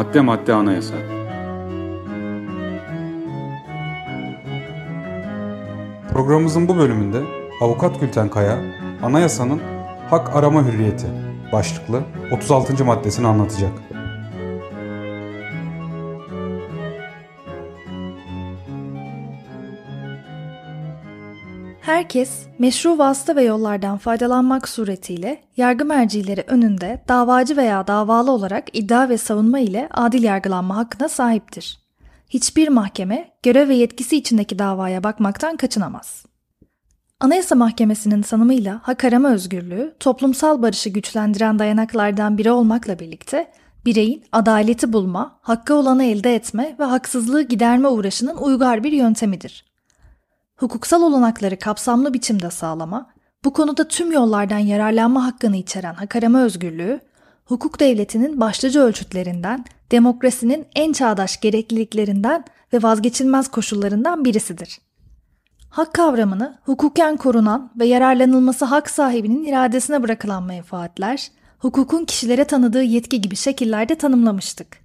Madde madde anayasa. Programımızın bu bölümünde Avukat Gülten Kaya, anayasanın hak arama hürriyeti başlıklı 36. maddesini anlatacak. Herkes meşru vasıta ve yollardan faydalanmak suretiyle yargı mercileri önünde davacı veya davalı olarak iddia ve savunma ile adil yargılanma hakkına sahiptir. Hiçbir mahkeme görev ve yetkisi içindeki davaya bakmaktan kaçınamaz. Anayasa Mahkemesi'nin tanımıyla hak arama özgürlüğü, toplumsal barışı güçlendiren dayanaklardan biri olmakla birlikte bireyin adaleti bulma, hakkı olanı elde etme ve haksızlığı giderme uğraşının uygar bir yöntemidir hukuksal olanakları kapsamlı biçimde sağlama, bu konuda tüm yollardan yararlanma hakkını içeren hak arama özgürlüğü, hukuk devletinin başlıca ölçütlerinden, demokrasinin en çağdaş gerekliliklerinden ve vazgeçilmez koşullarından birisidir. Hak kavramını hukuken korunan ve yararlanılması hak sahibinin iradesine bırakılan menfaatler, hukukun kişilere tanıdığı yetki gibi şekillerde tanımlamıştık.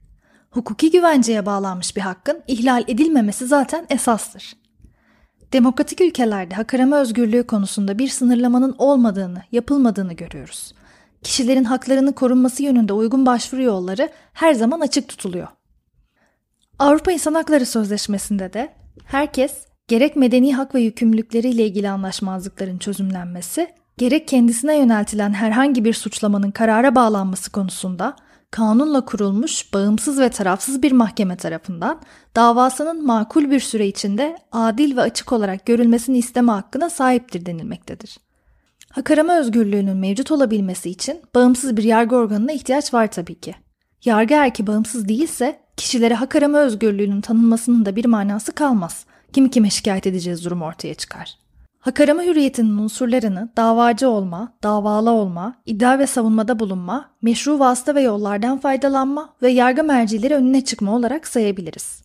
Hukuki güvenceye bağlanmış bir hakkın ihlal edilmemesi zaten esastır. Demokratik ülkelerde hak arama özgürlüğü konusunda bir sınırlamanın olmadığını, yapılmadığını görüyoruz. Kişilerin haklarını korunması yönünde uygun başvuru yolları her zaman açık tutuluyor. Avrupa İnsan Hakları Sözleşmesi'nde de herkes gerek medeni hak ve yükümlülükleriyle ilgili anlaşmazlıkların çözümlenmesi, gerek kendisine yöneltilen herhangi bir suçlamanın karara bağlanması konusunda kanunla kurulmuş bağımsız ve tarafsız bir mahkeme tarafından davasının makul bir süre içinde adil ve açık olarak görülmesini isteme hakkına sahiptir denilmektedir. Hak arama özgürlüğünün mevcut olabilmesi için bağımsız bir yargı organına ihtiyaç var tabii ki. Yargı eğer ki bağımsız değilse kişilere hak arama özgürlüğünün tanınmasının da bir manası kalmaz. Kimi kime şikayet edeceğiz durum ortaya çıkar. Hak arama hürriyetinin unsurlarını davacı olma, davalı olma, iddia ve savunmada bulunma, meşru vasıta ve yollardan faydalanma ve yargı mercileri önüne çıkma olarak sayabiliriz.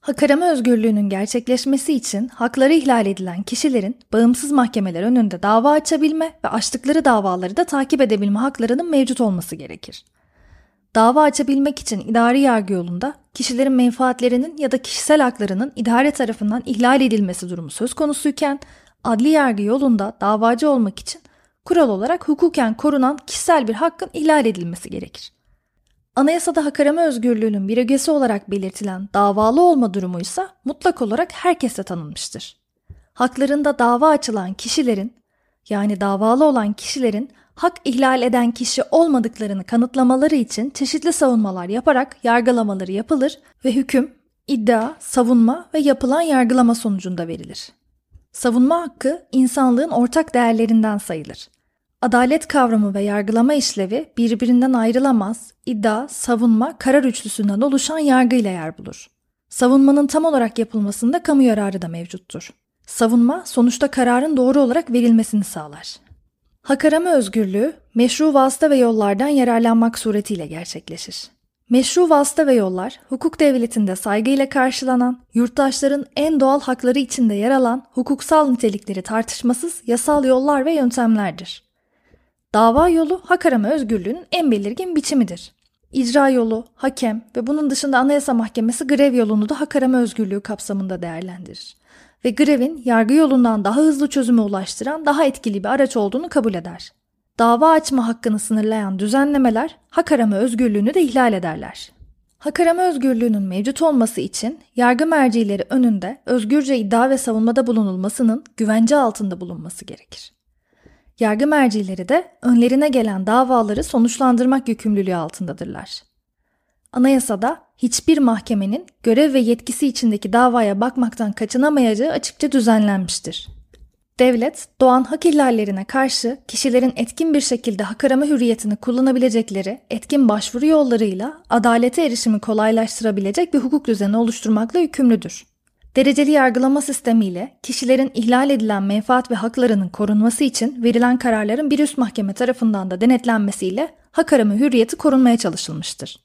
Hak arama özgürlüğünün gerçekleşmesi için hakları ihlal edilen kişilerin bağımsız mahkemeler önünde dava açabilme ve açtıkları davaları da takip edebilme haklarının mevcut olması gerekir. Dava açabilmek için idari yargı yolunda kişilerin menfaatlerinin ya da kişisel haklarının idare tarafından ihlal edilmesi durumu söz konusuyken adli yargı yolunda davacı olmak için kural olarak hukuken korunan kişisel bir hakkın ihlal edilmesi gerekir. Anayasada hak arama özgürlüğünün bir ögesi olarak belirtilen davalı olma durumu ise mutlak olarak herkese tanınmıştır. Haklarında dava açılan kişilerin yani davalı olan kişilerin hak ihlal eden kişi olmadıklarını kanıtlamaları için çeşitli savunmalar yaparak yargılamaları yapılır ve hüküm, iddia, savunma ve yapılan yargılama sonucunda verilir. Savunma hakkı insanlığın ortak değerlerinden sayılır. Adalet kavramı ve yargılama işlevi birbirinden ayrılamaz, iddia, savunma, karar üçlüsünden oluşan yargıyla yer bulur. Savunmanın tam olarak yapılmasında kamu yararı da mevcuttur. Savunma sonuçta kararın doğru olarak verilmesini sağlar. Hak arama özgürlüğü meşru vasıta ve yollardan yararlanmak suretiyle gerçekleşir. Meşru vasıta ve yollar, hukuk devletinde saygıyla karşılanan, yurttaşların en doğal hakları içinde yer alan hukuksal nitelikleri tartışmasız yasal yollar ve yöntemlerdir. Dava yolu hak arama özgürlüğünün en belirgin biçimidir. İcra yolu, hakem ve bunun dışında Anayasa Mahkemesi grev yolunu da hak arama özgürlüğü kapsamında değerlendirir. Ve grevin yargı yolundan daha hızlı çözüme ulaştıran daha etkili bir araç olduğunu kabul eder dava açma hakkını sınırlayan düzenlemeler hak arama özgürlüğünü de ihlal ederler. Hak arama özgürlüğünün mevcut olması için yargı mercileri önünde özgürce iddia ve savunmada bulunulmasının güvence altında bulunması gerekir. Yargı mercileri de önlerine gelen davaları sonuçlandırmak yükümlülüğü altındadırlar. Anayasada hiçbir mahkemenin görev ve yetkisi içindeki davaya bakmaktan kaçınamayacağı açıkça düzenlenmiştir. Devlet, doğan hak ihlallerine karşı kişilerin etkin bir şekilde hak arama hürriyetini kullanabilecekleri etkin başvuru yollarıyla adalete erişimi kolaylaştırabilecek bir hukuk düzeni oluşturmakla yükümlüdür. Dereceli yargılama sistemiyle kişilerin ihlal edilen menfaat ve haklarının korunması için verilen kararların bir üst mahkeme tarafından da denetlenmesiyle hak arama hürriyeti korunmaya çalışılmıştır.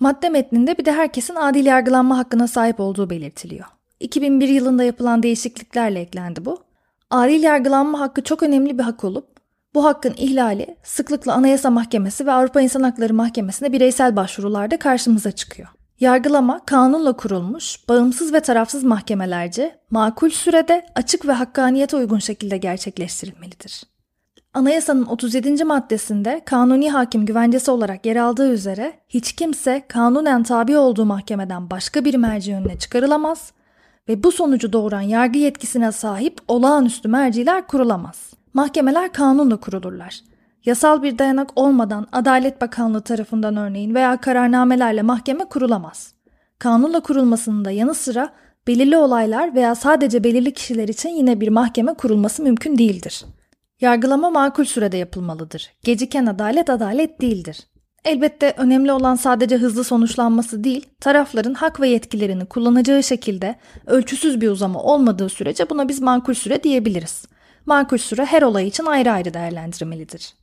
Madde metninde bir de herkesin adil yargılanma hakkına sahip olduğu belirtiliyor. 2001 yılında yapılan değişikliklerle eklendi bu. Adil yargılanma hakkı çok önemli bir hak olup Bu hakkın ihlali sıklıkla Anayasa Mahkemesi ve Avrupa İnsan Hakları Mahkemesi'ne bireysel başvurularda karşımıza çıkıyor. Yargılama kanunla kurulmuş, bağımsız ve tarafsız mahkemelerce makul sürede açık ve hakkaniyete uygun şekilde gerçekleştirilmelidir. Anayasanın 37. maddesinde kanuni hakim güvencesi olarak yer aldığı üzere hiç kimse kanunen tabi olduğu mahkemeden başka bir merci önüne çıkarılamaz ve bu sonucu doğuran yargı yetkisine sahip olağanüstü merciler kurulamaz. Mahkemeler kanunla kurulurlar. Yasal bir dayanak olmadan Adalet Bakanlığı tarafından örneğin veya kararnamelerle mahkeme kurulamaz. Kanunla kurulmasının da yanı sıra belirli olaylar veya sadece belirli kişiler için yine bir mahkeme kurulması mümkün değildir. Yargılama makul sürede yapılmalıdır. Geciken adalet adalet değildir. Elbette önemli olan sadece hızlı sonuçlanması değil, tarafların hak ve yetkilerini kullanacağı şekilde ölçüsüz bir uzama olmadığı sürece buna biz makul süre diyebiliriz. Makul süre her olay için ayrı ayrı değerlendirmelidir.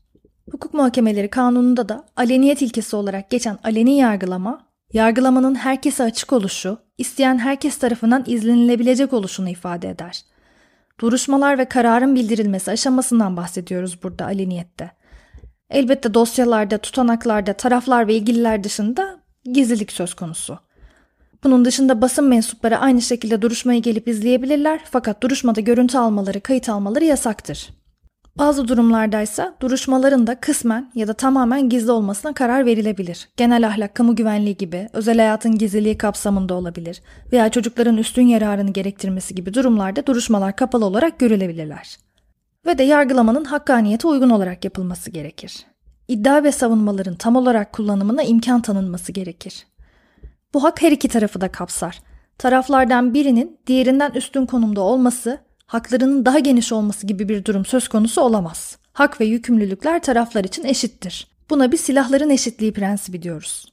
Hukuk muhakemeleri kanununda da aleniyet ilkesi olarak geçen aleni yargılama, yargılamanın herkese açık oluşu, isteyen herkes tarafından izlenilebilecek oluşunu ifade eder. Duruşmalar ve kararın bildirilmesi aşamasından bahsediyoruz burada aleniyette. Elbette dosyalarda, tutanaklarda, taraflar ve ilgililer dışında gizlilik söz konusu. Bunun dışında basın mensupları aynı şekilde duruşmayı gelip izleyebilirler fakat duruşmada görüntü almaları, kayıt almaları yasaktır. Bazı durumlardaysa duruşmaların da kısmen ya da tamamen gizli olmasına karar verilebilir. Genel ahlak, kamu güvenliği gibi, özel hayatın gizliliği kapsamında olabilir veya çocukların üstün yararını gerektirmesi gibi durumlarda duruşmalar kapalı olarak görülebilirler. Ve de yargılamanın hakkaniyete uygun olarak yapılması gerekir. İddia ve savunmaların tam olarak kullanımına imkan tanınması gerekir. Bu hak her iki tarafı da kapsar. Taraflardan birinin diğerinden üstün konumda olması haklarının daha geniş olması gibi bir durum söz konusu olamaz. Hak ve yükümlülükler taraflar için eşittir. Buna bir silahların eşitliği prensibi diyoruz.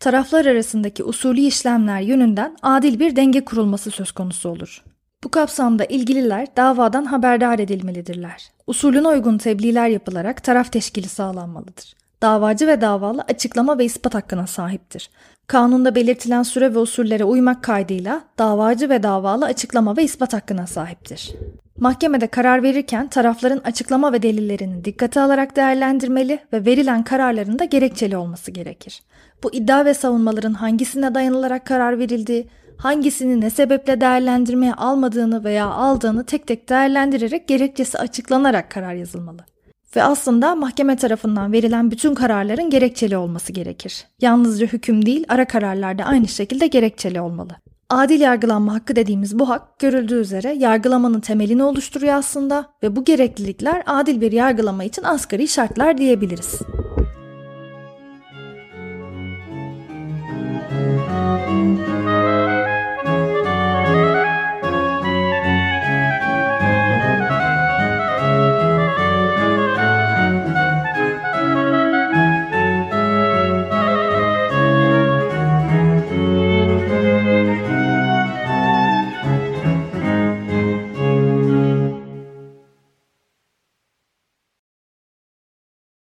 Taraflar arasındaki usulü işlemler yönünden adil bir denge kurulması söz konusu olur. Bu kapsamda ilgililer davadan haberdar edilmelidirler. Usulüne uygun tebliğler yapılarak taraf teşkili sağlanmalıdır. Davacı ve davalı açıklama ve ispat hakkına sahiptir. Kanunda belirtilen süre ve usullere uymak kaydıyla davacı ve davalı açıklama ve ispat hakkına sahiptir. Mahkemede karar verirken tarafların açıklama ve delillerini dikkate alarak değerlendirmeli ve verilen kararların da gerekçeli olması gerekir. Bu iddia ve savunmaların hangisine dayanılarak karar verildiği, hangisini ne sebeple değerlendirmeye almadığını veya aldığını tek tek değerlendirerek gerekçesi açıklanarak karar yazılmalı. Ve aslında mahkeme tarafından verilen bütün kararların gerekçeli olması gerekir. Yalnızca hüküm değil, ara kararlar da aynı şekilde gerekçeli olmalı. Adil yargılanma hakkı dediğimiz bu hak görüldüğü üzere yargılamanın temelini oluşturuyor aslında ve bu gereklilikler adil bir yargılama için asgari şartlar diyebiliriz.